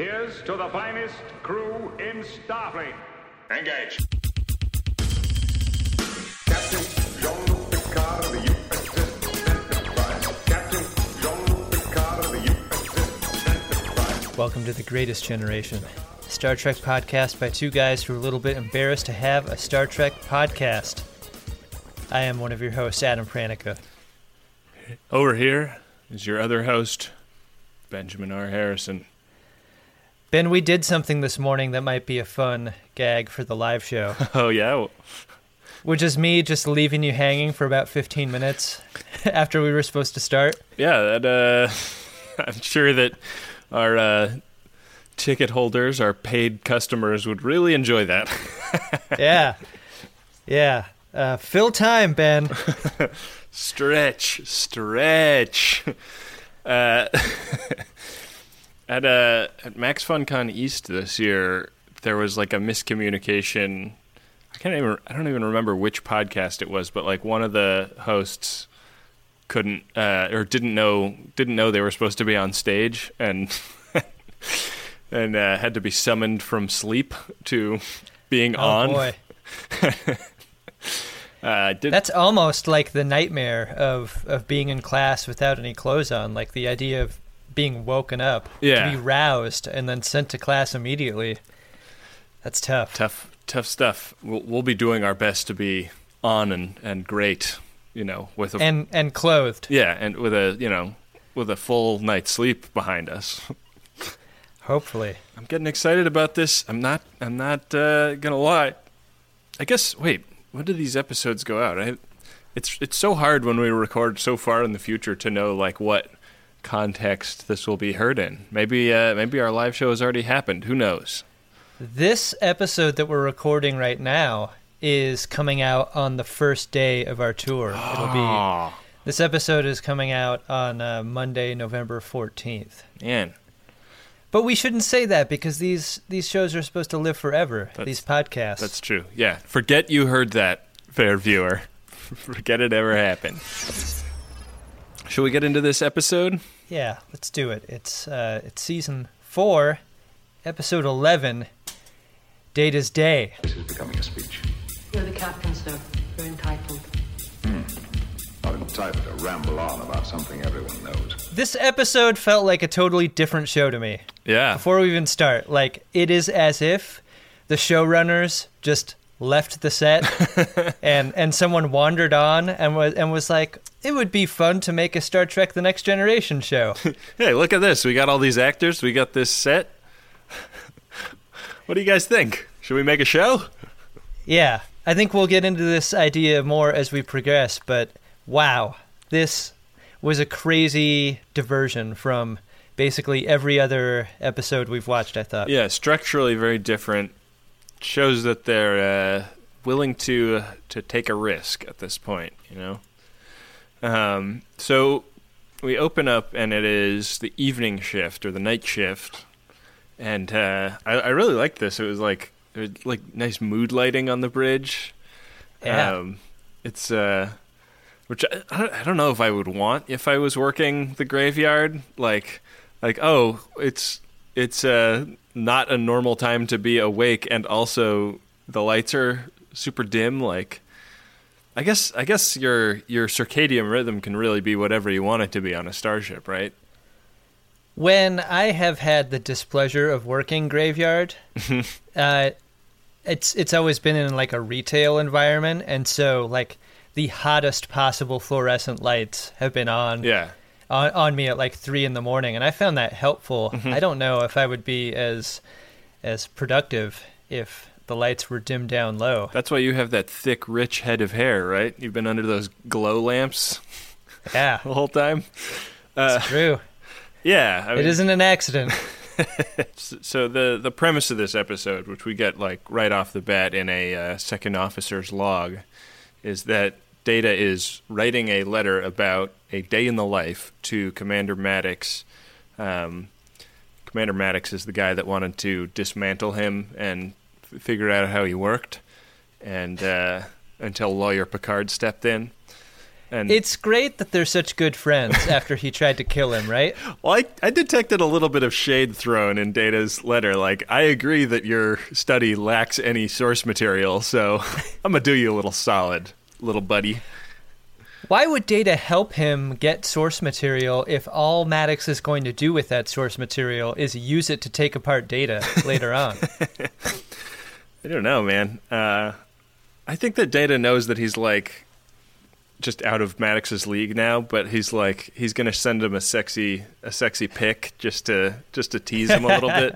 Here's to the finest crew in Starfleet. Engage. Captain Jean-Luc Picard of the USS Enterprise. Captain Jean-Luc Picard of the USS Enterprise. Welcome to The Greatest Generation, a Star Trek podcast by two guys who are a little bit embarrassed to have a Star Trek podcast. I am one of your hosts, Adam Pranica. Over here is your other host, Benjamin R. Harrison. Ben, we did something this morning that might be a fun gag for the live show, Oh yeah, which is me just leaving you hanging for about 15 minutes after we were supposed to start. yeah. That uh, I'm sure that our uh, ticket holders, our paid customers, would really enjoy that. Yeah. Yeah. Uh, fill time, Ben. stretch, stretch. Uh, at uh, at Max FunCon East this year, there was like a miscommunication. I can't even. I don't even remember which podcast it was, but like one of the hosts couldn't uh, or didn't know didn't know they were supposed to be on stage and and uh, had to be summoned from sleep to being Oh, on. boy. Uh, did, That's almost like the nightmare of, of being in class without any clothes on. Like the idea of being woken up, Yeah. to be roused, and then sent to class immediately. That's tough. tough tough stuff we'll, we'll be doing our best to be on and, and great you know with a And and clothed. yeah and with a you know with a full night's sleep behind us Hopefully. i'm getting excited about this i'm not i'm not uh, gonna lie i guess wait when do these episodes go out I, it's it's so hard when we record so far in the future to know like what context this will be heard in maybe uh, maybe our live show has already happened who knows This episode that we're recording right now is coming out on the first day of our tour. It'll be this episode is coming out on uh, Monday, November fourteenth. man But we shouldn't say that because these these shows are supposed to live forever. That's- these podcasts. That's true. Yeah. Forget you heard that, fair viewer. Forget it ever happened. Shall we get into this episode? Yeah, let's do it. It's uh, it's season four, episode eleven. Data's Day. This is becoming a speech. You're the captain, sir. You're entitled. Hmm. Not entitled to ramble on about something everyone knows. This episode felt like a totally different show to me. Yeah. Before we even start, like it is as if the showrunners just left the set and and someone wandered on and was and was like, it would be fun to make a Star Trek: The Next Generation show. Hey, look at this. We got all these actors. We got this set. what do you guys think? Should we make a show? Yeah, I think we'll get into this idea more as we progress, but wow, this was a crazy diversion from basically every other episode we've watched, I thought. Yeah, structurally very different. Shows that they're uh, willing to to take a risk at this point. You know. Um, so we open up and it is the evening shift or the night shift, and uh, I, I really liked this. It was like it was like nice mood lighting on the bridge. Yeah. Um, it's uh, which I, I don't- I don't know if I would want if I was working the graveyard. Like, like oh, it's it's uh not a normal time to be awake, and also the lights are super dim. Like, I guess I guess your your circadian rhythm can really be whatever you want it to be on a starship, right? When I have had the displeasure of working graveyard, uh, it's it's always been in like a retail environment, and so like the hottest possible fluorescent lights have been on Yeah. On, on me at like three in the morning, and I found that helpful. Mm-hmm. I don't know if I would be as as productive if the lights were dimmed down low. That's why you have that thick, rich head of hair, right? You've been under those glow lamps Yeah, the whole time. Uh, it's true. Yeah, I It mean- isn't an accident. So the the premise of this episode, which we get like right off the bat in a uh, second officer's log, is that Data is writing a letter about a day in the life to Commander Maddox. Um, Commander Maddox is the guy that wanted to dismantle him and f- figure out how he worked, and uh, until lawyer Picard stepped in. And It's great that they're such good friends after he tried to kill him, right? well, I, I detected a little bit of shade thrown in Data's letter. Like, I agree that your study lacks any source material, so I'm gonna do you a little solid, little buddy. Why would Data help him get source material if all Maddox is going to do with that source material is use it to take apart Data later on? I don't know, man. Uh, I think that Data knows that he's like just out of Maddox's league now, but he's like he's gonna send him a sexy a sexy pic just to just to tease him a little bit.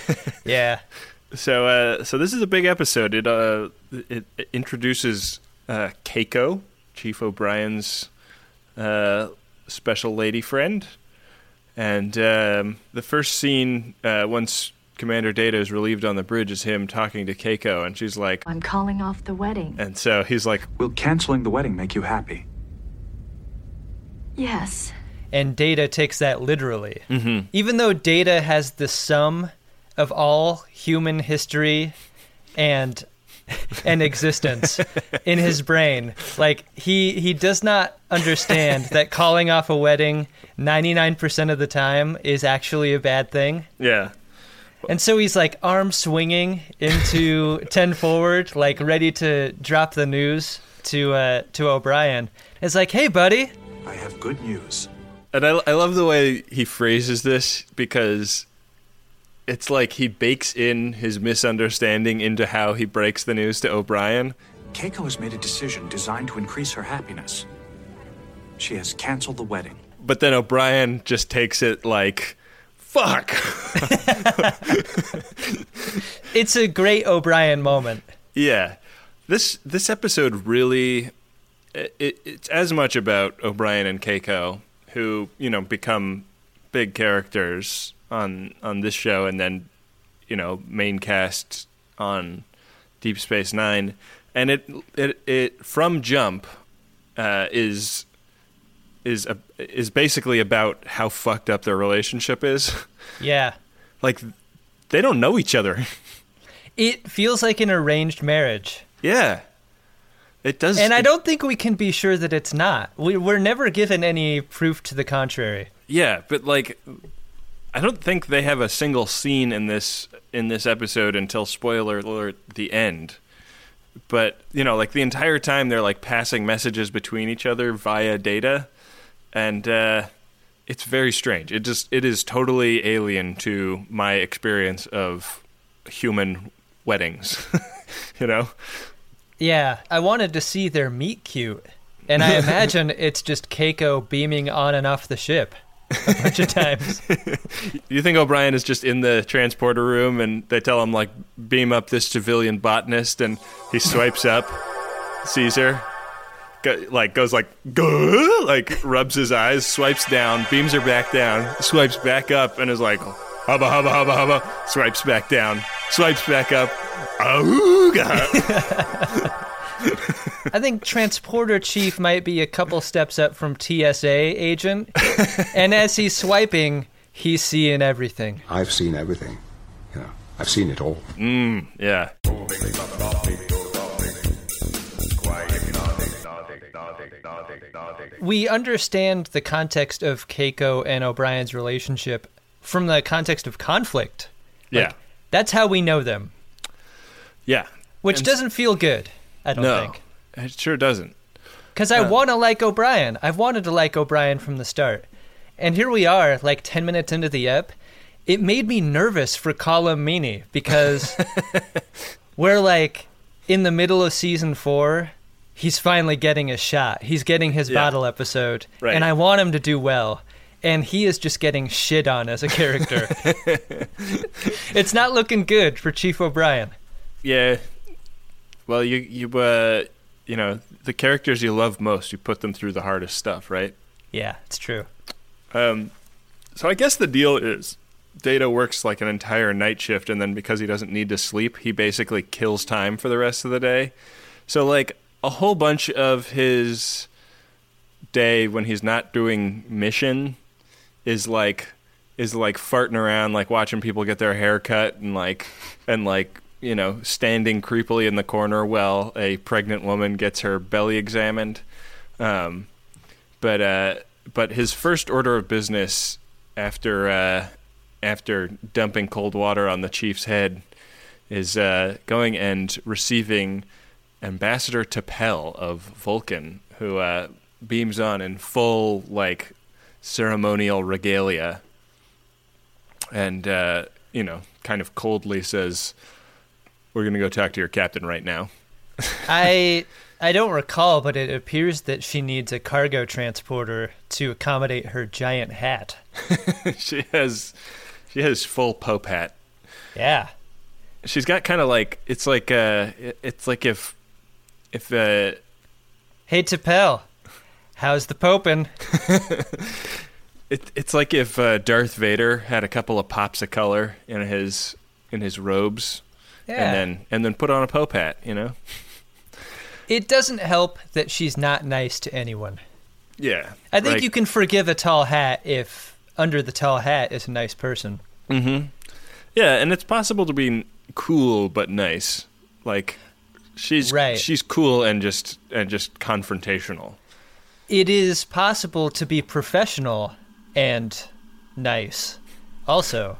yeah. So uh, so this is a big episode. It uh it, it introduces uh, Keiko, Chief O'Brien's uh, special lady friend, and um, the first scene uh, once Commander Data is relieved on the bridge is him talking to Keiko, and she's like, I'm calling off the wedding. and so he's like, Will canceling the wedding make you happy? Yes. And Data takes that literally. Mm-hmm. Even though Data has the sum of all human history and and existence in his brain, like he he does not understand that calling off a wedding 99% of the time is actually a bad thing. yeah, And so he's like arm swinging into 10 forward, like ready to drop the news to uh, to O'Brien. It's like, hey, buddy. I have good news. and I I love the way he phrases this because. It's like he bakes in his misunderstanding into how he breaks the news to O'Brien. Keiko has made a decision designed to increase her happiness. She has canceled the wedding. But then O'Brien just takes it like, fuck. It's a great O'Brien moment. yeah. This this episode really it, it, it's as much about O'Brien and Keiko who, you know, become big characters on on this show and then, you know, main cast on Deep Space 9 and it it, it from jump uh, is is a, is basically about how fucked up their relationship is. Yeah. like they don't know each other. It feels like an arranged marriage. yeah, it does. And I don't think we can be sure that it's not. We, we're never given any proof to the contrary. Yeah, but like, I don't think they have a single scene in this in this episode until spoiler alert the end. But you know, like the entire time they're like passing messages between each other via data, and uh, it's very strange. It just it is totally alien to my experience of human weddings. you know. Yeah, I wanted to see their meet cute. And I imagine it's just Keiko beaming on and off the ship a bunch of times. You think O'Brien is just in the transporter room and they tell him, like, beam up this civilian botanist and he swipes up, sees her, go, like, goes like, "Gah," like, rubs his eyes, swipes down, beams her back down, swipes back up and is like, hubba, hubba, hubba, hubba, swipes back down, swipes back up, auga. I think Transporter Chief might be a couple steps up from TSA agent. And as he's swiping, he's seeing everything. I've seen everything. You know, I've seen it all. Mm, yeah. We understand the context of Keiko and O'Brien's relationship from the context of conflict. Yeah. That's how we know them, Yeah. which And- doesn't feel good, I don't No. think. It sure doesn't. Because I want to like O'Brien. I've wanted to like O'Brien from the start. And here we are, like 10 minutes into the ep. It made me nervous for Colm Meaney because we're like in the middle of season four. He's finally getting a shot. He's getting his Yeah. battle episode. Right. And I want him to do well. And he is just getting shit on as a character. it's not looking good for Chief O'Brien. Yeah. Well, you you uh you know the characters you love most, you put them through the hardest stuff, right? Yeah, it's true. Um, so I guess the deal is Data works like an entire night shift, and then because he doesn't need to sleep, he basically kills time for the rest of the day. So like a whole bunch of his day when he's not doing mission is like is like farting around, like watching people get their hair cut, and like and like you know standing creepily in the corner while a pregnant woman gets her belly examined. Um, but uh, but his first order of business after uh, after dumping cold water on the chief's head is uh, going and receiving Ambassador T'Pel of Vulcan, who uh, beams on in full like ceremonial regalia, and uh, you know, kind of coldly says, "We're gonna go talk to your captain right now." I I don't recall, but it appears that she needs a cargo transporter to accommodate her giant hat. she has she has full pope hat. Yeah. She's got kind of like it's like uh it's like if if uh Hey T'Pel, how's the popin? it, it's like if uh, Darth Vader had a couple of pops of color in his in his robes Yeah. and then and then put on a pope hat, you know? it doesn't help that she's not nice to anyone. Yeah. I think Like- you can forgive a tall hat if under the tall hat is a nice person. Mhm. Yeah, and it's possible to be cool but nice. Like she's Right. she's cool and just and just confrontational. It is possible to be professional and nice. Also,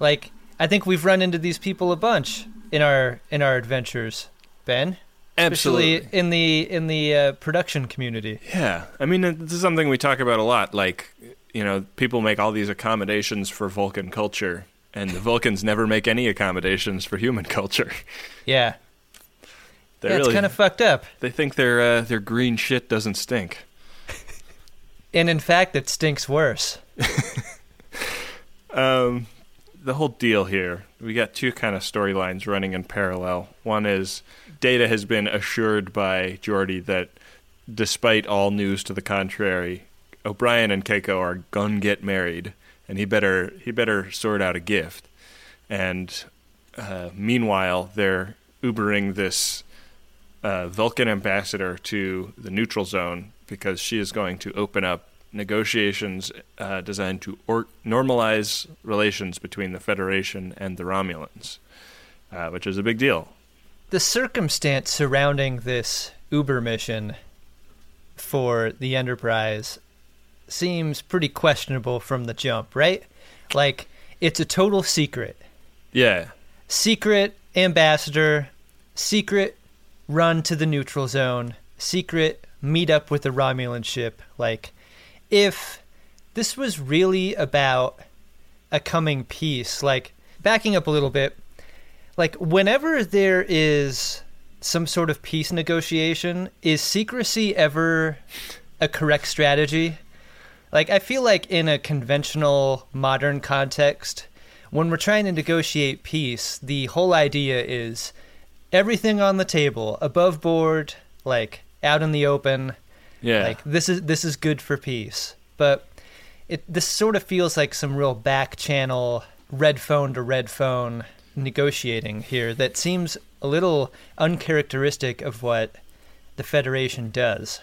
like I think we've run into these people a bunch in our in our adventures, Ben. Especially Absolutely. in the in the uh, production community. Yeah, I mean, uh, this is something we talk about a lot. Like, you know, people make all these accommodations for Vulcan culture, and the Vulcans never make any accommodations for human culture. Yeah, They yeah really, it's kind of fucked up. they think their uh, their green shit doesn't stink. And in fact, it stinks worse. Um, the whole deal here, we got two kind of storylines running in parallel. One is Data has been assured by Geordi that, despite all news to the contrary, O'Brien and Keiko are gonna get married, and he better he better sort out a gift. And uh, meanwhile, they're Ubering this uh, Vulcan ambassador to the neutral zone because she is going to open up negotiations uh, designed to or- normalize relations between the Federation and the Romulans, uh, which is a big deal. The circumstance surrounding this Uber mission for the Enterprise seems pretty questionable from the jump, right? Like, it's a total secret. Yeah, Secret ambassador, secret run to the neutral zone, secret meet up with the Romulan ship. Like, if this was really about a coming peace, like, backing up a little bit, like, whenever there is some sort of peace negotiation, is secrecy ever a correct strategy? Like, I feel like in a conventional modern context, when we're trying to negotiate peace, the whole idea is everything on the table, above board, like out in the open. Yeah. Like this is this is good for peace. But it this sort of feels like some real back channel red phone to red phone negotiating here that seems a little uncharacteristic of what the Federation does.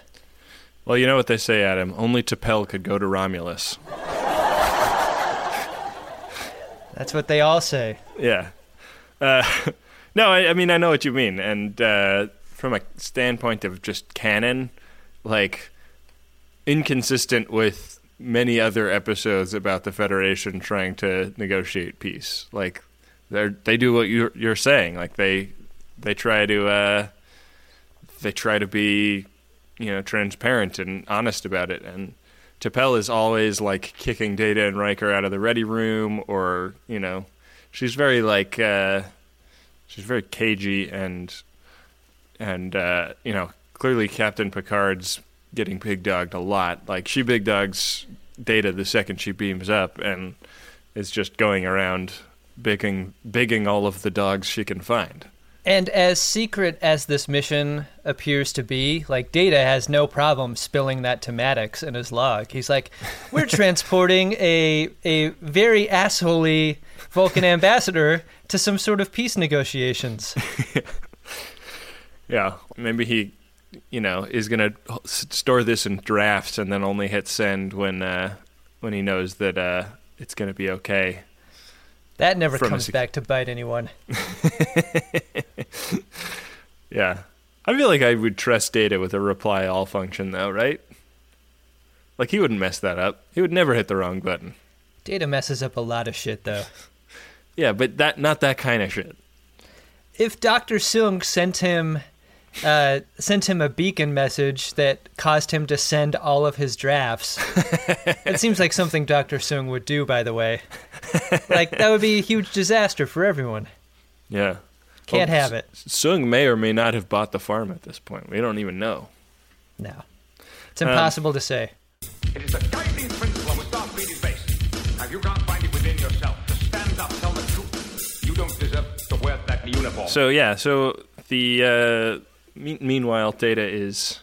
well, you know what they say, Adam. Only T'Pel could go to Romulus. That's what they all say. Yeah. Uh, no, I, I mean I know what you mean, and uh, from a standpoint of just canon, like inconsistent with many other episodes about the Federation trying to negotiate peace. Like they they do what you're you're saying. Like they they try to uh, they try to be you know transparent and honest about it and. T'Pel is always like kicking Data and Riker out of the ready room, or you know, she's very like uh, she's very cagey and and uh, you know clearly Captain Picard's getting big dogged a lot. Like she big dogs Data the second she beams up and is just going around bigging bigging all of the dogs she can find. And as secret as this mission appears to be, like Data has no problem spilling that to Maddox in his log. He's like, "We're transporting a a very assholey Vulcan ambassador to some sort of peace negotiations." Yeah, maybe he, you know, is gonna s- store this in drafts and then only hit send when uh, when he knows that uh, it's gonna be okay. That never comes sec- back to bite anyone. Yeah, I feel like I would trust Data with a reply all function though, right? Like he wouldn't mess that up. He would never hit the wrong button. Data messes up a lot of shit, though. Yeah, but that not that kind of shit. If Dr. Soong sent him uh, sent him a beacon message that caused him to send all of his drafts. it seems like something Dr. Soong would do, by the way. Like, that would be a huge disaster for everyone. Yeah. Can't Well, have it. Soong may or may not have bought the farm at this point. We don't even know. No. It's impossible to say. It is the guiding principle of what Starfleet is based. Have you can't find it within yourself to stand up, tell the truth? You don't deserve to wear that uniform. So yeah, so the uh, me- meanwhile, Data is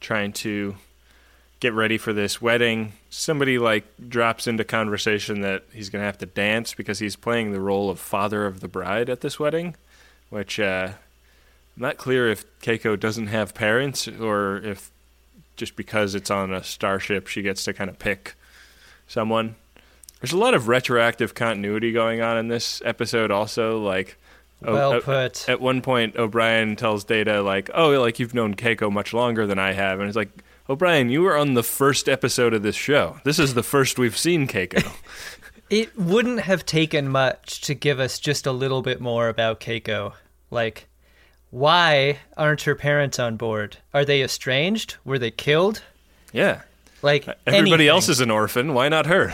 trying to get ready for this wedding. Somebody like drops into conversation that he's gonna have to dance because he's playing the role of father of the bride at this wedding, which uh, I'm not clear if Keiko doesn't have parents or if just because it's on a starship she gets to kind of pick someone. There's a lot of retroactive continuity going on in this episode also like Well put. at one point O'Brien tells Data like, "Oh, like you've known Keiko much longer than I have," and he's like, "O'Brien, you were on the first episode of this show. This is the first we've seen Keiko." It wouldn't have taken much to give us just a little bit more about Keiko. Like, why aren't her parents on board? Are they estranged? Were they killed? yeah, Like everybody anything. else is an orphan. Why not her?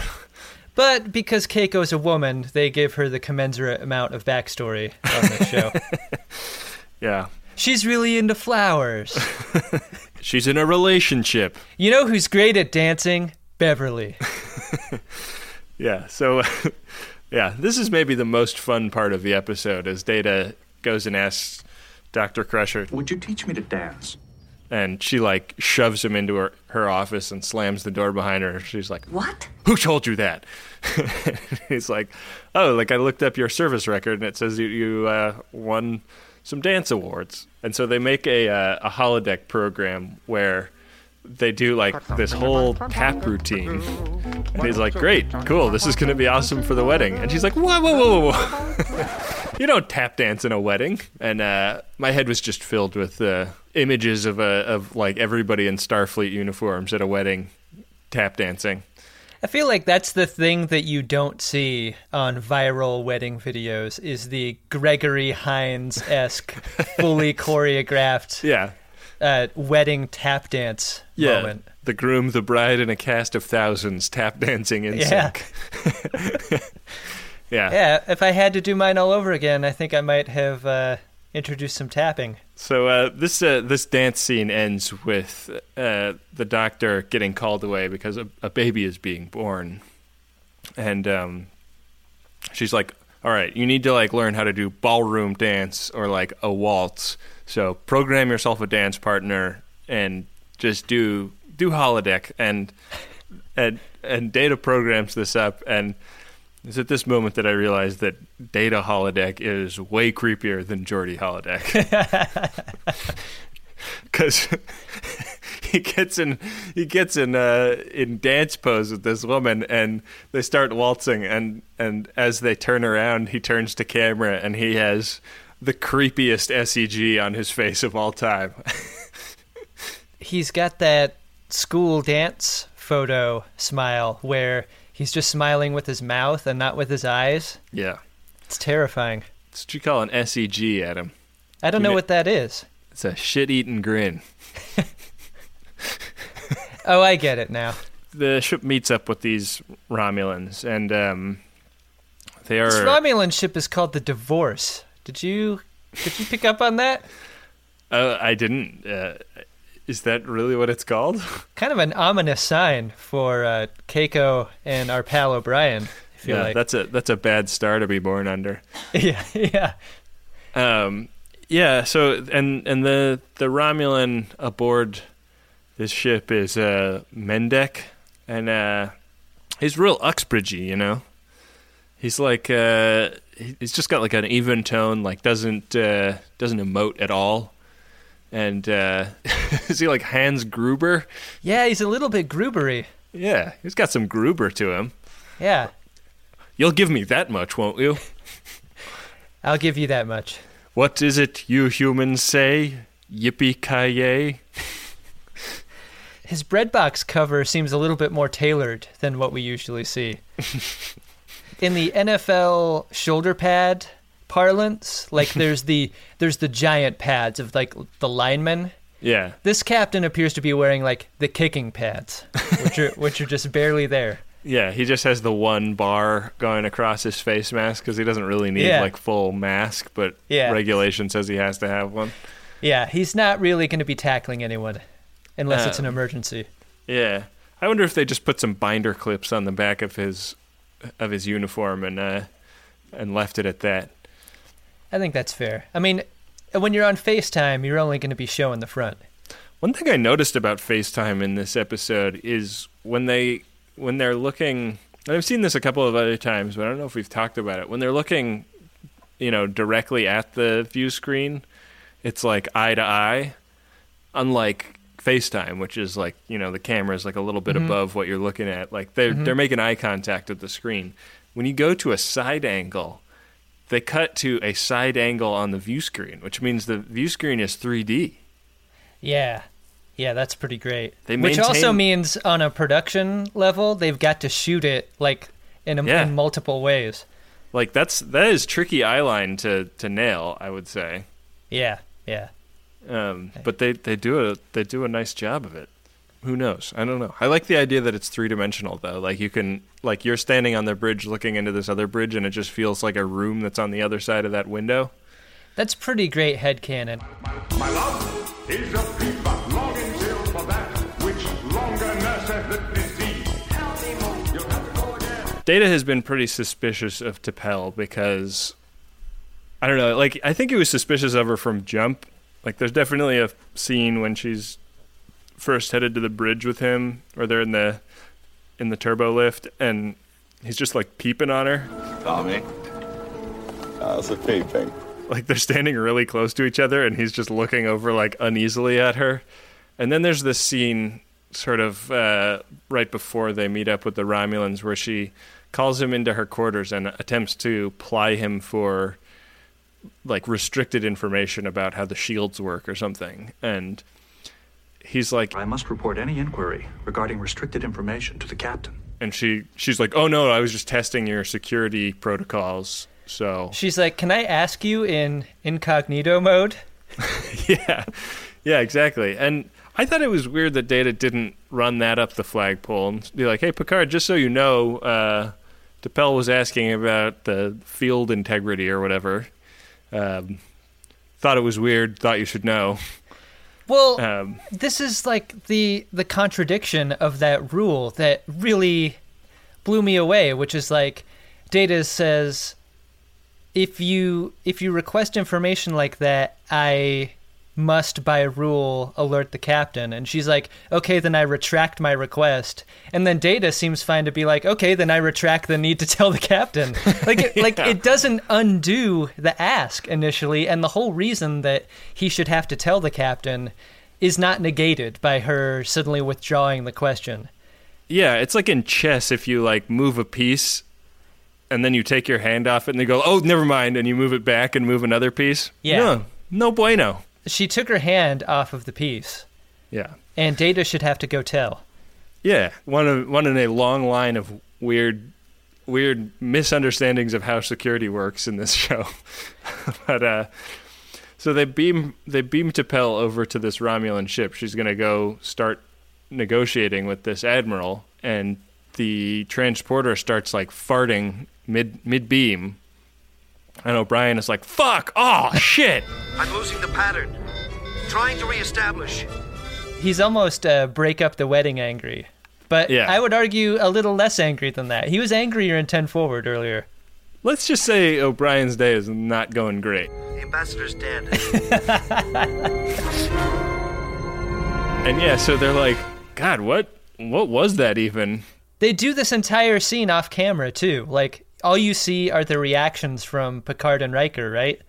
But because Keiko's a woman, they give her the commensurate amount of backstory on the show. yeah, She's really into flowers. she's in a relationship. You know who's great at dancing? Beverly. Yeah, so yeah, this is maybe the most fun part of the episode as Data goes and asks Dr. Crusher Would you teach me to dance? And she like shoves him into her, her office and slams the door behind her. She's like, What? who told you that? He's like, oh, like I looked up your service record and it says you, you uh, won some dance awards. And so they make a, uh, a holodeck program where they do like this whole tap routine. And he's like, great, cool, this is going to be awesome for the wedding. And she's like, whoa, whoa, whoa, whoa, whoa. you don't tap dance in a wedding. And uh, my head was just filled with uh, images of, uh, of like everybody in Starfleet uniforms at a wedding tap dancing. I feel like that's the thing that you don't see on viral wedding videos is the Gregory Hines esque, fully choreographed Yeah. uh, wedding tap dance Yeah. moment. The groom, the bride, and a cast of thousands tap dancing in Yeah. sync. yeah. Yeah, if I had to do mine all over again, I think I might have uh, introduced some tapping. So uh, this uh, this dance scene ends with uh, the doctor getting called away because a, a baby is being born, and um, she's like, "All right, you need to like learn how to do ballroom dance or like a waltz. So program yourself a dance partner and just do do holodeck." And and and Data programs this up, and it's at this moment that I realized that Data holodeck is way creepier than Geordi holodeck because he gets in he gets in uh, in dance pose with this woman and they start waltzing and and as they turn around he turns to camera and he has the creepiest SEG on his face of all time. He's got that school dance photo smile where he's just smiling with his mouth and not with his eyes. yeah. It's terrifying. That's what you call an SEG, Adam. I don't You know ma- what that is. It's a shit-eating grin. Oh, I get it now. The ship meets up with these Romulans and um, they are. This Romulan ship is called the Divorce. Did you did you pick up on that? Uh, I didn't. Uh, is that really what it's called? Kind of an ominous sign for uh, Keiko and our pal O'Brien. I feel yeah, like. that's a that's a bad star to be born under. yeah, yeah. Um, yeah. So and and the the Romulan aboard this ship is uh, Mendak, and uh, he's real Uxbridgey, you know. He's like uh, he's just got like an even tone, like doesn't uh, doesn't emote at all. And uh, is he like Hans Gruber? Yeah, he's a little bit grubery. Yeah, he's got some Gruber to him. Yeah, You'll give me that much, won't you? I'll give you that much. What is it you humans say? Yippee ki yay! his breadbox cover seems a little bit more tailored than what we usually see. In the NFL shoulder pad parlance, like there's the there's the giant pads of like the linemen. Yeah. This captain appears to be wearing like the kicking pads, which are which are just barely there. Yeah, he just has the one bar going across his face mask because he doesn't really need Yeah. like full mask, but Yeah. regulation says he has to have one. Yeah, he's not really going to be tackling anyone unless it's an Um, emergency. Yeah, I wonder if they just put some binder clips on the back of his of his uniform and uh, and left it at that. I think that's fair. I mean, uh, when you're on FaceTime, you're only going to be showing the front. One thing I noticed about FaceTime in this episode is when they when they're looking and I've seen this a couple of other times, but I don't know if we've talked about it. When they're looking, you know, directly at the view screen, it's like eye to eye. Unlike FaceTime, which is like, you know, the camera is like a little bit mm-hmm. above what you're looking at. Like they're mm-hmm. they're making eye contact with the screen. When you go to a side angle, they cut to a side angle on the view screen, which means the view screen is 3D. Yeah. Yeah, that's pretty great. They Which also means on a production level, they've got to shoot it like in, a, Yeah. in multiple ways. Like that's that is tricky eyeline to to nail, I would say. Yeah, yeah. Um, but they they do a they do a nice job of it. Who knows? I don't know. I like the idea that it's three dimensional though. Like you can like you're standing on the bridge looking into this other bridge, and it just feels like a room that's on the other side of that window. That's pretty great headcanon. My love is a fever, longing still for that which longer nurseth the disease. You'll have to go again. Data has been pretty suspicious of T'Pel because I don't know. Like I think he was suspicious of her from jump. Like there's definitely a scene when she's first headed to the bridge with him, or they're in the in the turbo lift, and he's just like peeping on her. Tommy. How's it peeping? Like they're standing really close to each other, and he's just looking over like uneasily at her. And then there's this scene, sort of uh, right before they meet up with the Romulans, where she calls him into her quarters and attempts to ply him for like restricted information about how the shields work or something. And he's like, I must report any inquiry regarding restricted information to the captain. and she she's like, "Oh no, I was just testing your security protocols." So She's like, "Can I ask you in incognito mode?" yeah, yeah, exactly. And I thought it was weird that Data didn't run that up the flagpole and be like, "Hey, Picard, just so you know, uh, T'Pel was asking about the field integrity or whatever. Um, thought it was weird. Thought you should know." Well, Um, this is like the the contradiction of that rule that really blew me away, which is like Data says if you if you request information like that, I must by rule alert the captain and she's like okay then i retract my request and then data seems fine to be like okay then i retract the need to tell the captain like it, like it doesn't undo the ask initially and the whole reason that he should have to tell the captain is not negated by her suddenly withdrawing the question yeah, it's like in chess if you like move a piece. And then you take your hand off it, and they go, "Oh, never mind," and you move it back and move another piece. Yeah. no, no bueno. She took her hand off of the piece Yeah, and data should have to go tell Yeah, one of one in a long line of weird, weird misunderstandings of how security works in this show. but uh, so they beam they beam T'Pel over to this Romulan ship. She's gonna go start negotiating with this admiral, and the transporter starts like farting mid mid beam. And O'Brien is like, "Fuck! Oh shit!" I'm losing the pattern. Trying to reestablish. he's almost uh, break up the wedding angry but Yeah. i would argue a little less angry than that he was angrier in 10 forward earlier Let's just say O'Brien's day is not going great. The ambassador's dead. And yeah, so they're like, God, what what was that even? They do this entire scene off camera too. Like all you see are the reactions from Picard and Riker, right?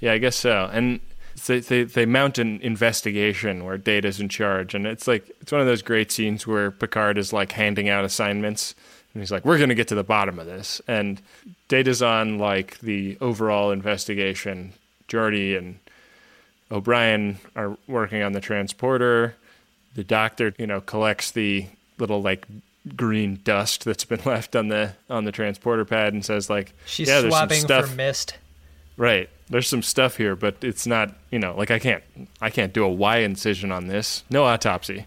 Yeah, I guess so. And they, they they mount an investigation where Data's in charge, and it's like it's one of those great scenes where Picard is like handing out assignments, and he's like, "We're gonna get to the bottom of this." And Data's on like the overall investigation. Geordi and O'Brien are working on the transporter. the doctor, you know, collects the little like green dust that's been left on the on the transporter pad and says like, She's yeah, there's some stuff. for mist. Right. There's some stuff here, but it's not, you know, like I can't I can't do a Y incision on this. No autopsy.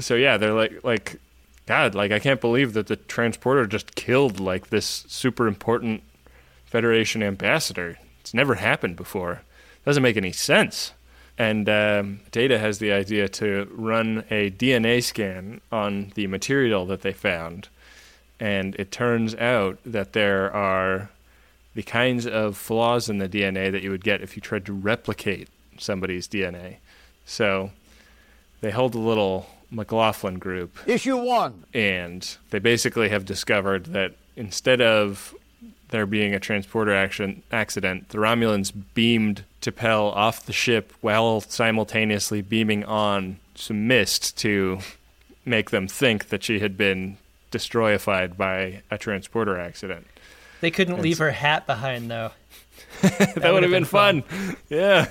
So yeah, they're like like god, like I can't believe that the transporter just killed like this super important Federation ambassador. It's never happened before. Doesn't make any sense. And um, Data has the idea to run a DNA scan on the material that they found. And it turns out that there are the kinds of flaws in the DNA that you would get if you tried to replicate somebody's DNA. So they hold a little McLaughlin group, Issue one. and they basically have discovered that instead of there being a transporter action accident, the Romulans beamed T'Pel off the ship while simultaneously beaming on some mist to make them think that she had been destroyified by a transporter accident. They couldn't leave her hat behind though. that, would have been, fun. Yeah.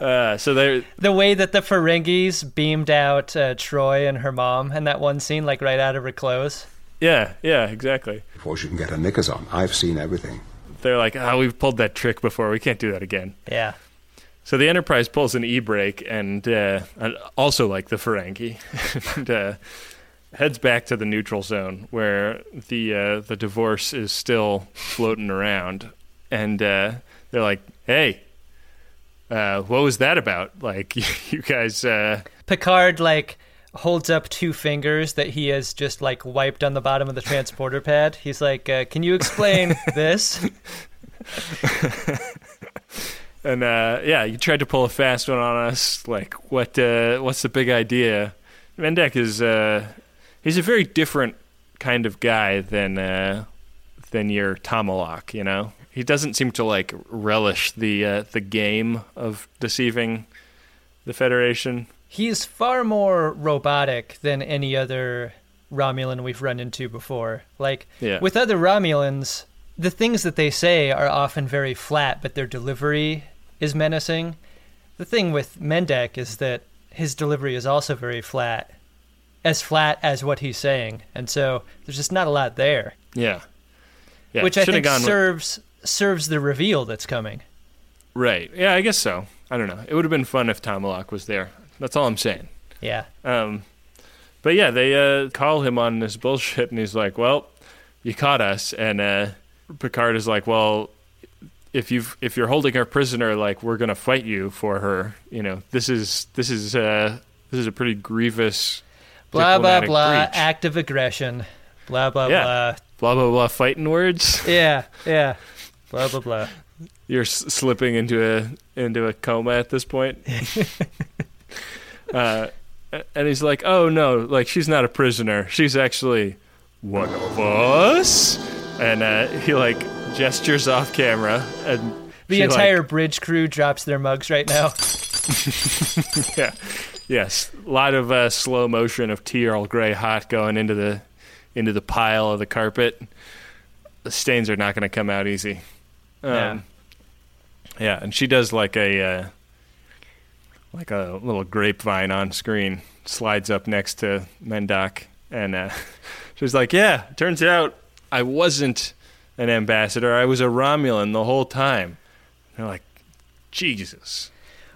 uh, so they're The way that the Ferengis beamed out uh, Troi and her mom in that one scene, like right out of her clothes. Yeah, yeah, exactly. Before she can get her knickers on. I've seen everything. They're like, oh, we've pulled that trick before. We can't do that again. Yeah. So the Enterprise pulls an e-brake and uh, also like the Ferengi, and uh, heads back to the neutral zone where the uh, the divorce is still floating around, and uh, they're like, "Hey, uh, what was that about? Like, you guys." Uh, Picard like holds up two fingers that he has just like wiped on the bottom of the transporter pad. He's like, uh, "Can you explain this?" And uh, yeah, you tried to pull a fast one on us. Like, what? Uh, what's the big idea? Mendak is uh, he's a very different kind of guy than uh, than your Tomalak. You know, he doesn't seem to like relish the uh, the game of deceiving the Federation. He's far more robotic than any other Romulan we've run into before. Like Yeah. with other Romulans, the things that they say are often very flat, but their delivery is menacing. The thing with Mendak is that his delivery is also very flat, as flat as what he's saying, and so there's just not a lot there, Yeah, yeah. which I think gone with- serves serves the reveal that's coming. right. Yeah, I guess so. I don't know. It would have been fun if Tomalak was there. That's all I'm saying. Yeah. Um, but yeah, they uh, call him on this bullshit, and he's like, "Well, you caught us." And uh, Picard is like, "Well, if you if you're holding her prisoner, like we're gonna fight you for her. You know, this is this is uh, this is a pretty grievous Blah blah blah. breach. Act of aggression. Blah blah Yeah. blah. blah blah blah fighting words. Yeah, yeah. Blah blah blah. You're s- slipping into a into a coma at this point. uh, and he's like, "Oh no, like she's not a prisoner. She's actually one of us." And uh, he like gestures off camera, and The she, like- entire bridge crew drops their mugs right now. yeah, yes, a lot of uh, slow motion of tea Earl Grey hot going into the into the pile of the carpet. The stains are not going to come out easy. Um, Yeah. yeah, and she does like a uh, like a little grapevine on screen, slides up next to Mendak, and uh, she's like, "Yeah, turns out I wasn't an ambassador. I was a Romulan the whole time." And they're like, "Jesus."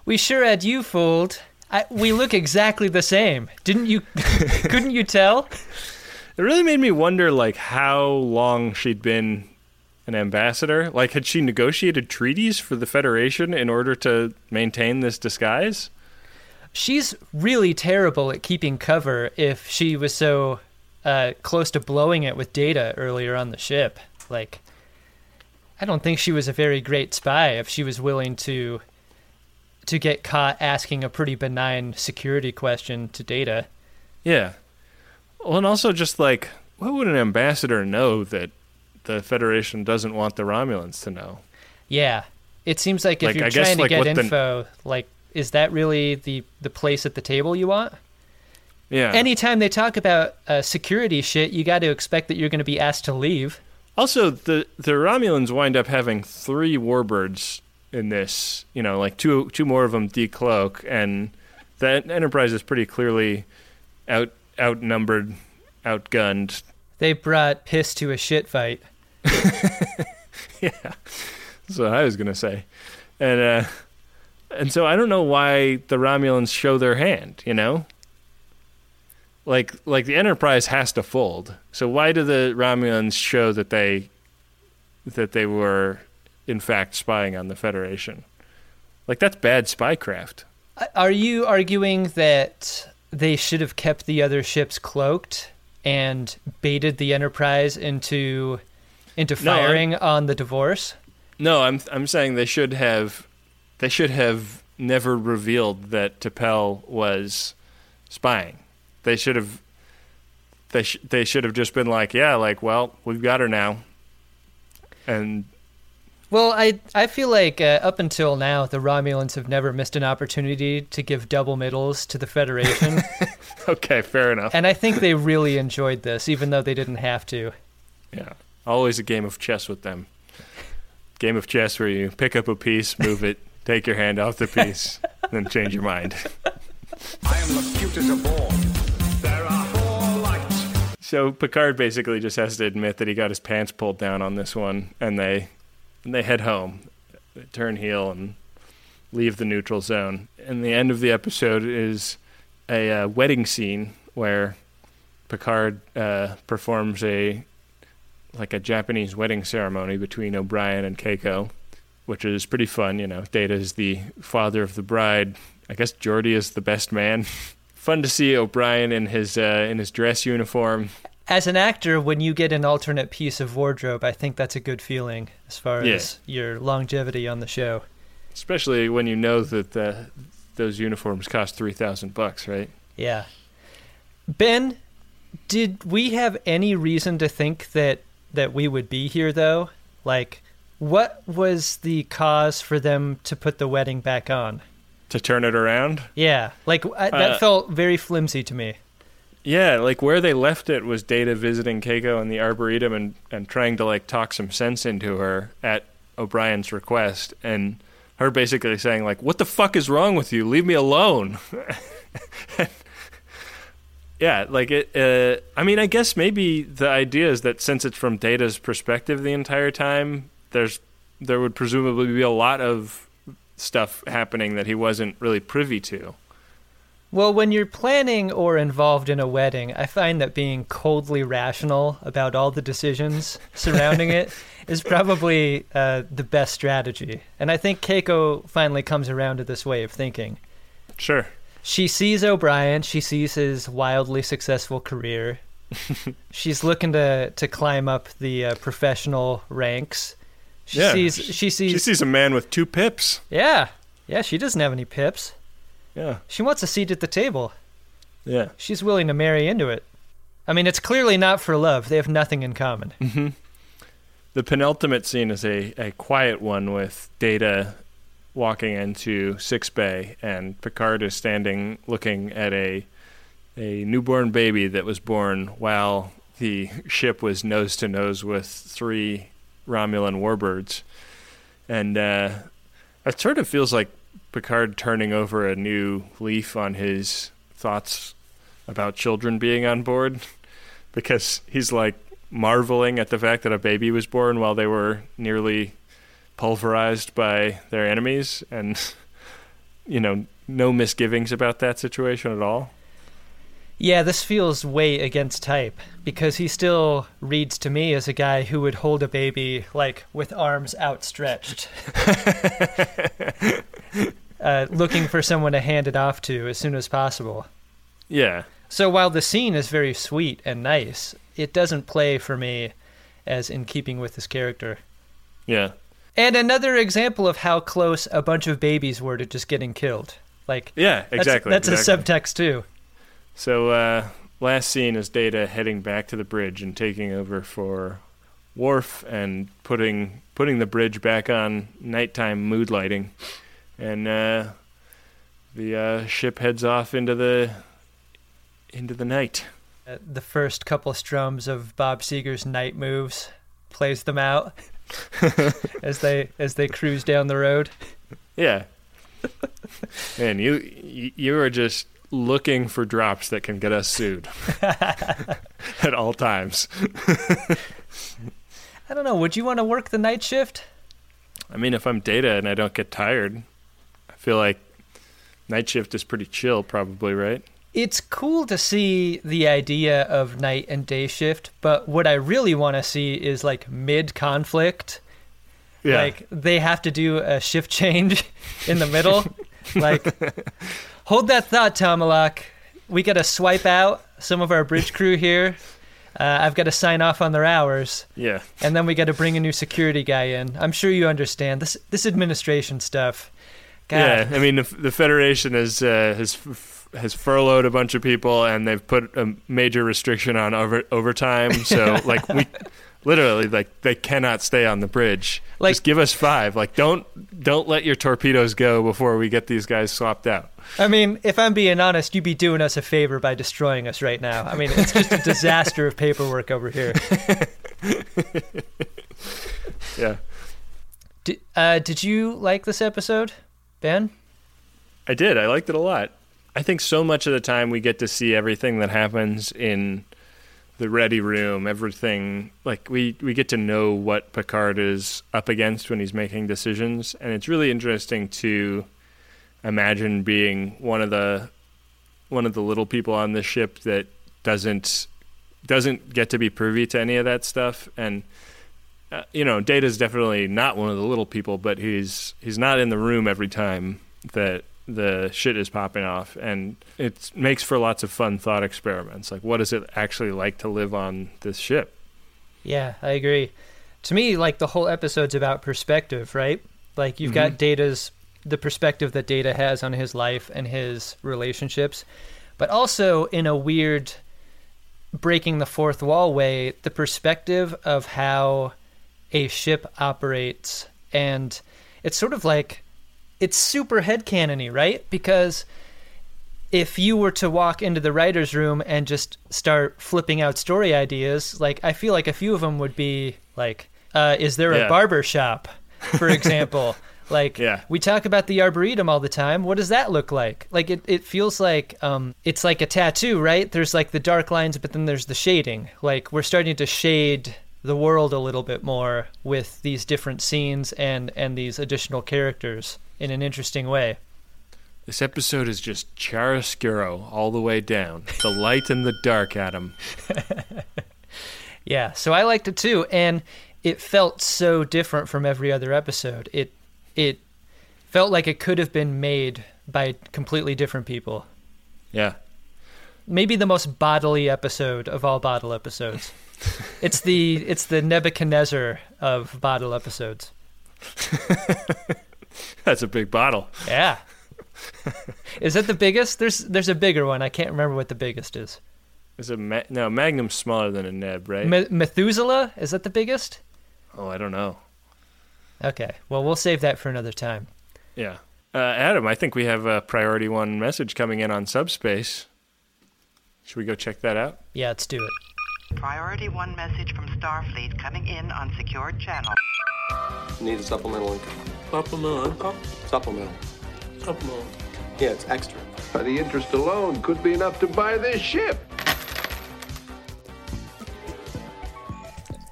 We sure had you fooled. I, we look exactly the same. Didn't you? couldn't you tell? It really made me wonder, like, how long she'd been an ambassador. Like, had she negotiated treaties for the Federation in order to maintain this disguise? She's really terrible at keeping cover. If she was so uh, close to blowing it with Data earlier on the ship, like, I don't think she was a very great spy. If she was willing to to get caught asking a pretty benign security question to Data. Yeah. Well, and also just like, what would an ambassador know that the Federation doesn't want the Romulans to know? Yeah, it seems like if Like, you're I guess, trying to like, get what the- info, like, is that really the the place at the table you want? Yeah. Anytime they talk about uh, security shit, you got to expect that you're going to be asked to leave. Also, the the Romulans wind up having three warbirds in this. You know, like two two more of them decloak, and The Enterprise is pretty clearly out outnumbered, outgunned. They brought piss to a shit fight. Yeah, that's what I was gonna say, and uh, and so I don't know why the Romulans show their hand. You know, like like the Enterprise has to fold. So why do the Romulans show that they that they were in fact spying on the Federation? Like that's bad spycraft. Are you arguing that they should have kept the other ships cloaked and baited the Enterprise into into No, firing on the divorce? No, I'm I'm saying they should have they should have never revealed that T'Pel was spying. They should have they sh- they should have just been like, yeah, like, well, we've got her now. And Well, I I feel like uh, up until now the Romulans have never missed an opportunity to give double middles to the Federation, okay, fair enough. and I think they really enjoyed this, even though they didn't have to. Yeah. Always a game of chess with them. Game of chess where you pick up a piece, move it, take your hand off the piece, then change your mind. I am the cutest of all. There are four lights. So Picard basically just has to admit that he got his pants pulled down on this one, and they and they head home, they turn heel, and leave the neutral zone. And the end of the episode is a uh, wedding scene where Picard uh, performs a like a Japanese wedding ceremony between O'Brien and Keiko, which is pretty fun. You know, Data is the father of the bride. I guess Geordi is the best man. fun to see O'Brien in his uh, in his dress uniform. As an actor, when you get an alternate piece of wardrobe, I think that's a good feeling as far Yeah. as your longevity on the show. Especially when you know that the, those uniforms cost three thousand bucks, right? Yeah. Ben, did we have any reason to think that that we would be here though? Like what was the cause for them to put the wedding back on? To turn it around, Yeah, like I, that Uh, felt very flimsy to me. yeah, like where they left it was Data visiting Keiko in the arboretum and and trying to like talk some sense into her at O'Brien's request, and her basically saying like, "What the fuck is wrong with you? Leave me alone." Yeah, like it. Uh, I mean, I guess maybe the idea is that since it's from Data's perspective the entire time, there's there would presumably be a lot of stuff happening that he wasn't really privy to. Well, when you're planning or involved in a wedding, I find that being coldly rational about all the decisions surrounding it is probably uh, the best strategy. And I think Keiko finally comes around to this way of thinking. Sure. She sees O'Brien, she sees his wildly successful career. She's looking to, to climb up the uh, professional ranks. She Yeah, sees she- sees She sees a man with two pips. Yeah. Yeah, she doesn't have any pips. Yeah. She wants a seat at the table. Yeah. She's willing to marry into it. I mean, it's clearly not for love. They have nothing in common. The penultimate scene is a, a quiet one with Data walking into Six Bay, and Picard is standing looking at a a newborn baby that was born while the ship was nose to nose with three Romulan warbirds, and uh, it sort of feels like Picard turning over a new leaf on his thoughts about children being on board, because he's like marveling at the fact that a baby was born while they were nearly pulverized by their enemies and you know no misgivings about that situation at all Yeah, this feels way against type because he still reads to me as a guy who would hold a baby like with arms outstretched, uh, looking for someone to hand it off to as soon as possible. yeah So while the scene is very sweet and nice, it doesn't play for me as in keeping with his character. yeah And another example of how close a bunch of babies were to just getting killed. Like yeah that's- exactly That's, exactly. a subtext too. so uh last scene is data heading back to the bridge and taking over for Worf and putting putting the bridge back on nighttime mood lighting and uh the uh ship heads off into the into the night Uh, the first couple strums of Bob Seger's night moves plays them out as they as they cruise down the road. Yeah. Man, you you- you are just looking for drops that can get us sued at all times. I don't know. Would you want to work the night shift? I mean, if I'm data and I don't get tired, I feel like night shift is pretty chill, probably, right? It's cool to see the idea of night and day shift, but what I really want to see is like mid conflict. Yeah. Like they have to do a shift change in the middle. like, hold that thought, Tomalak. We got to swipe out some of our bridge crew here. Uh, I've got to sign off on their hours, yeah. and then we got to bring a new security guy in. I'm sure you understand this. This administration stuff. God. Yeah, I mean, the, the Federation has uh, has f- has furloughed a bunch of people, and they've put a major restriction on over overtime. So, like, we literally like they cannot stay on the bridge. Like- Just give us five. Like, don't don't let your torpedoes go before we get these guys swapped out. I mean, if I'm being honest, you'd be doing us a favor by destroying us right now. I mean, it's just a disaster of paperwork over here. Yeah, Did, uh, did you like this episode, Ben? I did. I liked it a lot. I think so much of the time we get to see everything that happens in the ready room, everything like we we get to know what Picard is up against when he's making decisions, and it's really interesting to imagine being one of the one of the little people on the ship that doesn't doesn't get to be privy to any of that stuff. And uh, you know data's definitely not one of the little people but he's he's not in the room every time that the shit is popping off and it makes for lots of fun thought experiments like what is it actually like to live on this ship Yeah, I agree. To me, like the whole episode's about perspective, right? Like you've got mm-hmm. Data's the perspective that Data has on his life and his relationships, but also in a weird breaking the fourth wall way, the perspective of how a ship operates and it's sort of like it's super headcanony, right? Because if you were to walk into the writer's room and just start flipping out story ideas, like I feel like a few of them would be like, uh, is there Yeah. a barber shop, for example? like, Yeah. we talk about the arboretum all the time. What does that look like? Like, it, it feels like um, it's like a tattoo, right? There's like the dark lines, but then there's the shading. Like, we're starting to shade the world a little bit more with these different scenes and and these additional characters in an interesting way. this episode is just chiaroscuro all the way down the light and the dark adam Yeah, so I liked it too, and it felt so different from every other episode. It it felt like it could have been made by completely different people. yeah Maybe the most bodily episode of all bottle episodes. it's the it's the Nebuchadnezzar of bottle episodes. that's a big bottle Yeah. is that the biggest? There's there's a bigger one. I can't remember what the biggest is. Is a ma- no Magnum's smaller than a Neb, right? Me- Methuselah is that the biggest? oh, I don't know. Okay. Well, we'll save that for another time. Yeah, uh, Adam, I think we have a priority one message coming in on subspace. Should we go check that out? Yeah, let's do it. Priority 1 message from Starfleet coming in on secured channel. Need a supplemental income. Supplemental income? Supplemental. Supplemental. Yeah, it's extra. By the interest alone could be enough to buy this ship.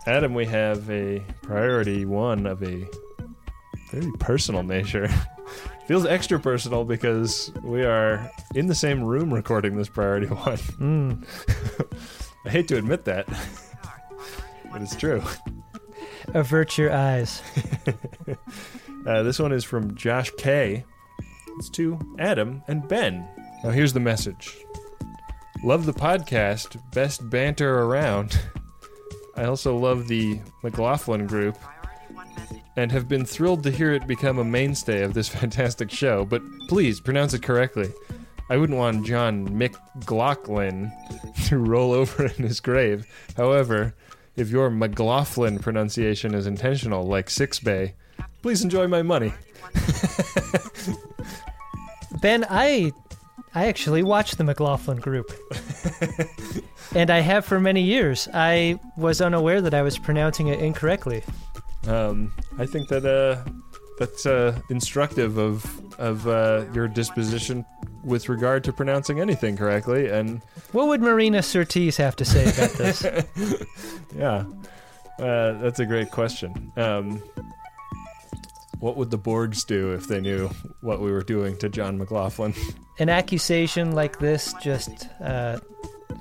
Adam, we have a priority one of a very personal nature. Feels extra personal because we are in the same room recording this priority one. Hmm. I hate to admit that, but it's true. Avert your eyes. Uh, this one is from Josh K. It's to Adam and Ben. Now, here's the message Love the podcast, best banter around. I also love the McLaughlin group Priority 1 message. and have been thrilled to hear it become a mainstay of this fantastic show. But please pronounce it correctly. I wouldn't want John McLaughlin to roll over in his grave. However, if your McLaughlin pronunciation is intentional, like Six Bay, please enjoy my money. Ben, I I actually watched the McLaughlin group. and I have for many years. I was unaware that I was pronouncing it incorrectly. Um, I think that uh, that's uh, instructive of of uh, your disposition with regard to pronouncing anything correctly. And What would Marina Sirtis have to say about this? yeah, uh, that's a great question. Um, what would the Borgs do if they knew what we were doing to John McLaughlin? An accusation like this just uh,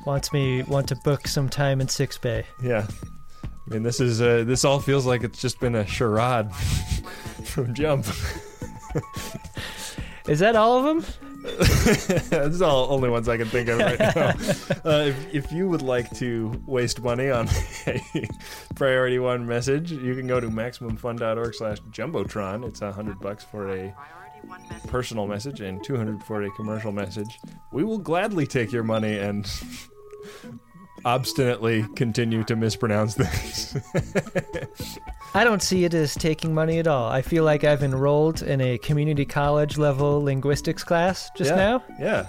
wants me want to book some time in Six Bay. yeah, I mean this is uh, this all feels like it's just been a charade from Jump. Is that all of them? These are all only ones I can think of right now. Uh, if, if you would like to waste money on a priority one message, you can go to maximumfun.org slash jumbotron. It's a hundred bucks for a personal message and 200 for a commercial message. We will gladly take your money and obstinately continue to mispronounce things. I don't see it as taking money at all. I feel like I've enrolled in a community college level linguistics class just yeah, now. Yeah.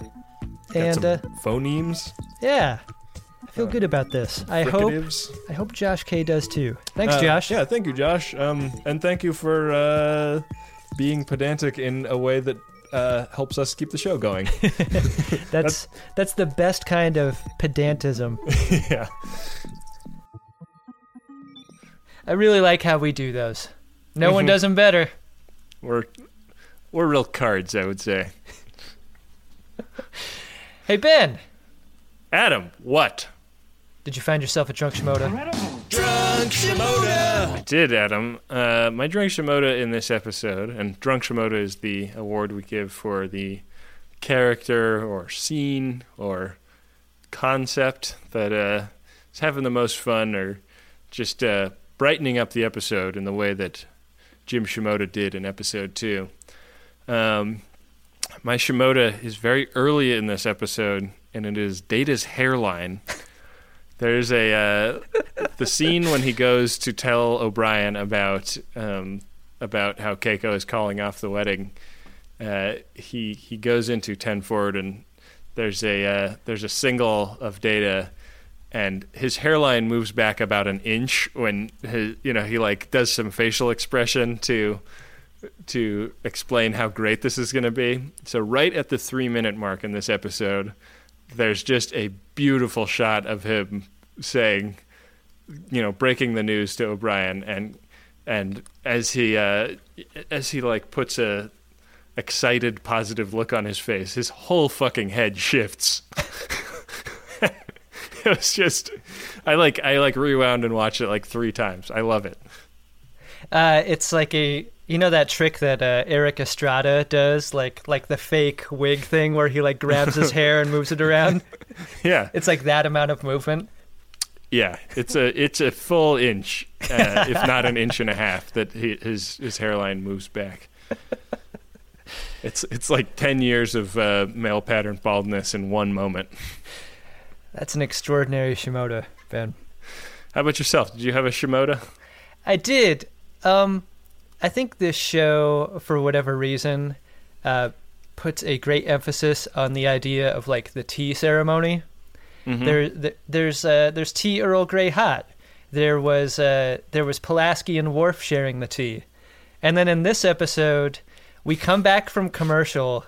And uh, phonemes. yeah, I feel good about this. I hope. I hope Josh K does too. Thanks, Uh, Josh. Yeah, thank you, Josh. Um, and thank you for uh, being pedantic in a way that uh, helps us keep the show going. That's that's the best kind of pedantism. yeah. I really like how we do those. No one Mhm. does them better. We're we're real cards, I would say. Hey Ben, Adam, what? did you find yourself a drunk Shimoda? I did, Adam. Uh, my drunk Shimoda in this episode, and drunk Shimoda is the award we give for the character or scene or concept that uh, is having the most fun or just uh, brightening up the episode in the way that Jim Shimoda did in episode two. Um, my Shimoda is very early in this episode, and it is Data's hairline. There's a uh, the scene when he goes to tell O'Brien about um, about how Keiko is calling off the wedding. Uh, he he goes into ten forward and there's a uh, there's a single of Data, and his hairline moves back about an inch when his, you know he like does some facial expression to to explain how great this is going to be. So right at the three minute mark in this episode, there's just a beautiful shot of him saying, you know, breaking the news to O'Brien, and and as he uh, as he like puts a excited, positive look on his face, his whole fucking head shifts. it was just, I like I like rewound and watched it like three times. I love it. Uh, it's like a you know that trick that uh, Erik Estrada does, like like the fake wig thing where he like grabs his hair and moves it around. Yeah, It's like that amount of movement. Yeah, it's a it's a full inch, uh, if not an inch and a half, that he, his his hairline moves back. It's it's like ten years of uh, male pattern baldness in one moment. That's an extraordinary Shimoda, Ben. How about yourself? Did you have a Shimoda? I did. Um, I think this show, for whatever reason, uh, puts a great emphasis on the idea of like the tea ceremony. Mhm. There, th- there's uh, there's tea Earl Grey hot. There was uh, there was Pulaski and Worf sharing the tea, and then in this episode, we come back from commercial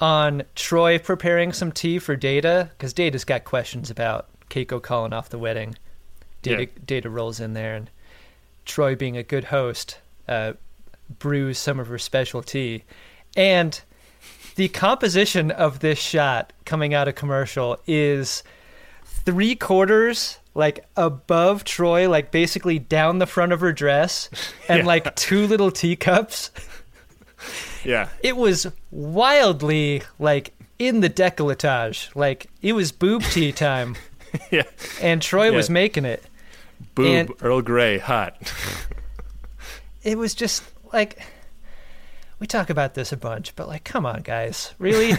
on Troi preparing some tea for Data because Data's got questions about Keiko calling off the wedding. Data Yeah. Data rolls in there and Troi, being a good host, uh, brews some of her special tea. And the composition of this shot coming out of commercial is three quarters like above Troi, like basically down the front of her dress, and Yeah. like two little teacups. Yeah, It was wildly like in the decolletage. Like it was boob tea time, yeah. and Troi Yeah. was making it. Boob And- Earl Grey hot. it was just like we talk about this a bunch, but like, come on, guys, really?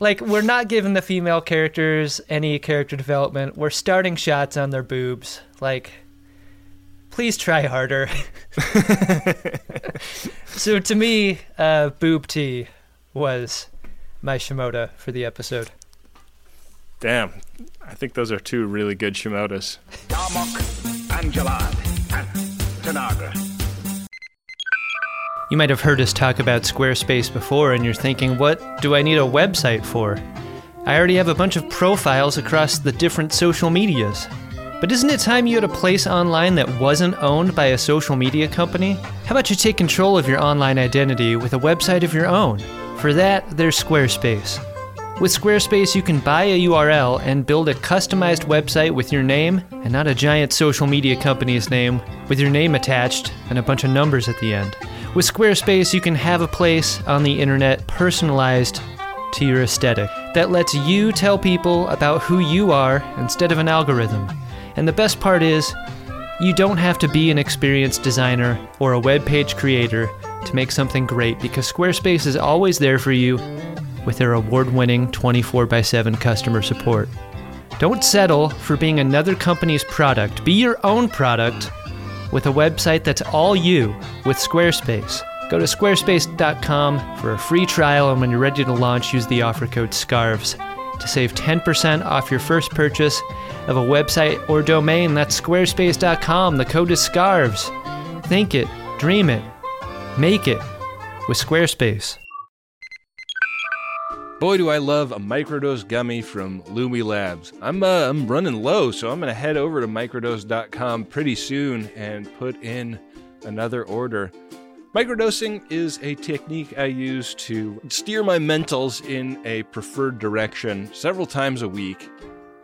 like, we're not giving the female characters any character development. We're starting shots on their boobs. Like, please try harder. so to me, uh, boob tea was my Shimoda for the episode. Damn, I think those are two really good Shimodas. Darmok, and Jalad, You might have heard us talk about Squarespace before, and you're thinking, what do I need a website for? I already have a bunch of profiles across the different social medias. But isn't it time you had a place online that wasn't owned by a social media company? How about you take control of your online identity with a website of your own? For that, there's Squarespace. With Squarespace, you can buy a URL and build a customized website with your name and not a giant social media company's name with your name attached and a bunch of numbers at the end. With Squarespace, you can have a place on the internet personalized to your aesthetic that lets you tell people about who you are instead of an algorithm. And the best part is, you don't have to be an experienced designer or a web page creator to make something great because Squarespace is always there for you with their award winning 24 x 7 customer support. Don't settle for being another company's product. Be your own product with a website that's all you with Squarespace. Go to squarespace.com for a free trial, and when you're ready to launch, use the offer code SCARVES to save 10% off your first purchase of a website or domain. That's squarespace.com. The code is SCARVES. Think it, dream it, make it with Squarespace. Boy, do I love a microdose gummy from Lumi Labs. I'm uh, I'm running low, so I'm gonna head over to microdose.com pretty soon and put in another order. Microdosing is a technique I use to steer my mentals in a preferred direction several times a week.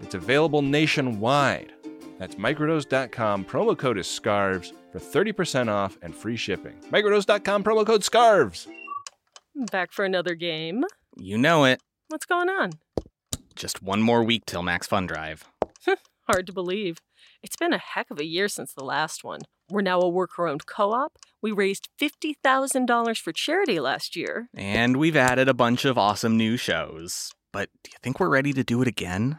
It's available nationwide. That's microdose.com. Promo code is SCARVES for 30% off and free shipping. Microdose.com, promo code SCARVES. Back for another game. You know it. What's going on? Just one more week till Max Fun Drive. Hard to believe. It's been a heck of a year since the last one. We're now a worker owned co op. We raised $50,000 for charity last year. And we've added a bunch of awesome new shows. But do you think we're ready to do it again?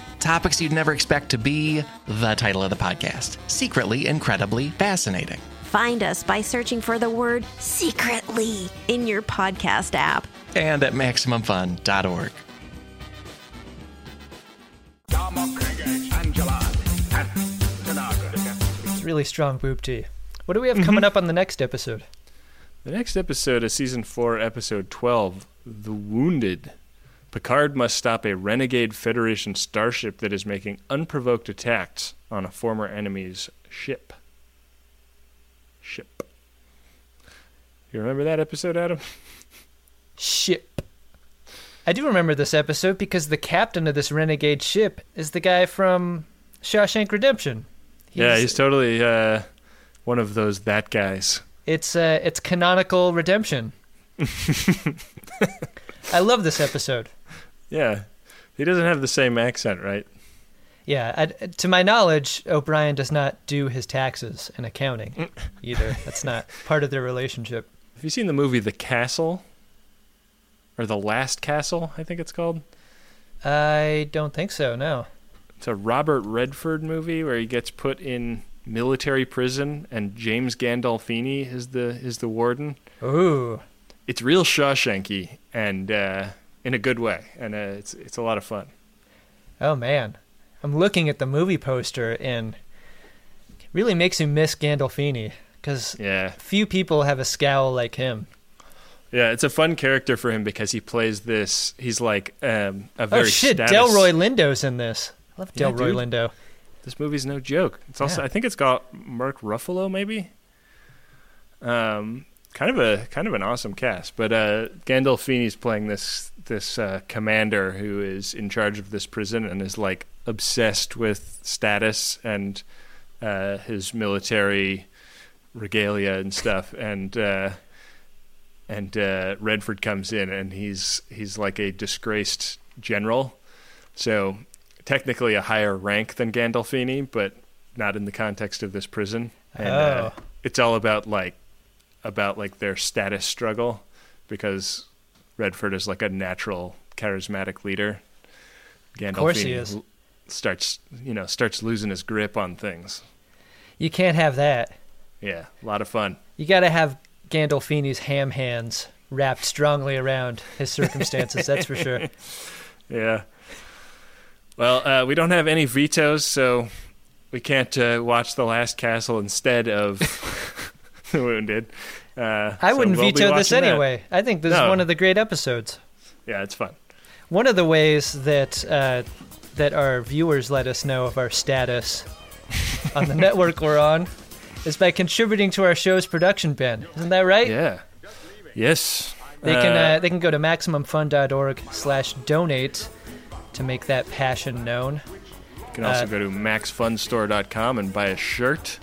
Topics you'd never expect to be the title of the podcast Secretly Incredibly Fascinating. Find us by searching for the word secretly in your podcast app. And at MaximumFun.org. It's really strong boob tea. What do we have mm-hmm. coming up on the next episode? The next episode is season 4, episode 12 The Wounded. Picard must stop a renegade Federation starship that is making unprovoked attacks on a former enemy's ship. Ship. You remember that episode, Adam? Ship. I do remember this episode because the captain of this renegade ship is the guy from Shawshank Redemption. yeah, he's totally uh, one of those that guys. It's uh, it's canonical redemption. I love this episode. Yeah. He doesn't have the same accent, right? Yeah, I, to my knowledge, O'Brien does not do his taxes and accounting mm. either. That's not part of their relationship. Have you seen the movie The Castle? Or The Last Castle, I think it's called? I don't think so. No. It's a Robert Redford movie where he gets put in military prison and James Gandolfini is the is the warden. Ooh. It's real Shawshanky and uh, in a good way, and uh, it's it's a lot of fun. Oh man, I'm looking at the movie poster and it really makes you miss Gandolfini because Yeah. few people have a scowl like him. Yeah, it's a fun character for him because he plays this. He's like um, a very oh shit, status- Delroy Lindo's in this. I love Delroy dude. Lindo. This movie's no joke. It's also Yeah. I think it's got Mark Ruffalo maybe. Um, kind of a kind of an awesome cast, but uh, Gandolfini's playing this this uh, commander who is in charge of this prison and is like obsessed with status and uh, his military regalia and stuff, and uh, and uh, Redford comes in and he's he's like a disgraced general, so technically a higher rank than Gandolfini, but not in the context of this prison. And uh, Oh. it's all about like about like their status struggle because Redford is like a natural charismatic leader. Gandolfini course he is. l- starts you know starts losing his grip on things. You can't have that. Yeah, a lot of fun. You got to have Gandolfini's ham hands wrapped strongly around his circumstances. that's for sure. Yeah. Well, uh, we don't have any vetoes, so we can't uh, watch The Last Castle instead of Wounded. Uh, I so wouldn't we'll veto this watching that. anyway. I think this No. is one of the great episodes. Yeah, it's fun. One of the ways that uh, that our viewers let us know of our status on the network we're on is by contributing to our show's production bin. Isn't that right? Yeah. Yes. They can uh, they can go to maximumfun.org slash donate to make that passion known. You can also uh, go to maxfunstore.com and buy a shirt.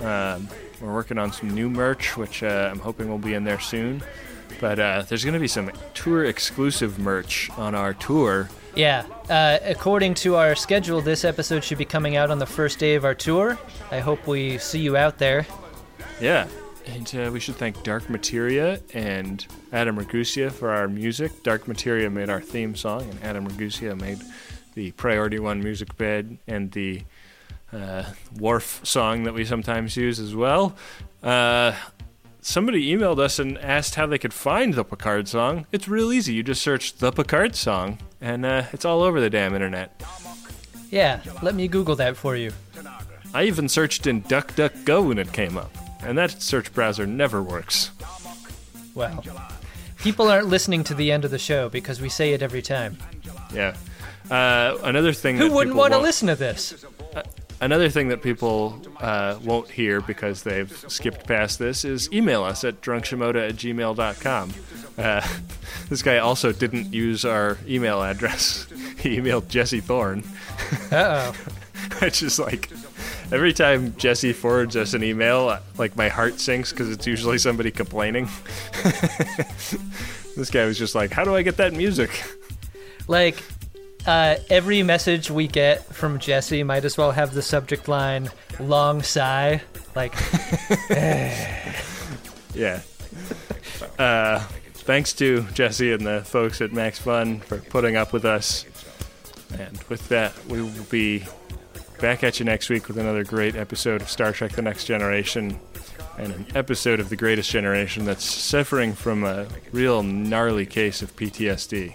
Um, we're working on some new merch, which uh, I'm hoping will be in there soon. But uh, there's going to be some tour exclusive merch on our tour. Yeah, uh, according to our schedule, this episode should be coming out on the first day of our tour. I hope we see you out there. Yeah. And uh, we should thank Dark Materia and Adam Ragusea for our music. Dark Materia made our theme song, and Adam Ragusea made the Priority One music bed and the uh, Worf song that we sometimes use as well. Uh, somebody emailed us and asked how they could find the Picard song. It's real easy. You just search the Picard song, and uh, it's all over the damn internet. Yeah, let me Google that for you. I even searched in DuckDuckGo when it came up, and that search browser never works. Well, people aren't listening to the end of the show because we say it every time. Yeah. Uh, another thing Who wouldn't want to listen to this? Another thing that people uh, won't hear because they've skipped past this is email us at drunkshimoda at gmail.com. Uh, this guy also didn't use our email address. he emailed Jesse Thorn. Uh oh. Which is like, every time Jesse forwards us an email, like my heart sinks because it's usually somebody complaining. this guy was just like, How do I get that music? Like, uh, every message we get from Jesse might as well have the subject line "long sigh." Like, Yeah. Uh, thanks to Jesse and the folks at Max Fun for putting up with us. And with that, we will be back at you next week with another great episode of Star Trek The Next Generation and an episode of The Greatest Generation that's suffering from a real gnarly case of PTSD.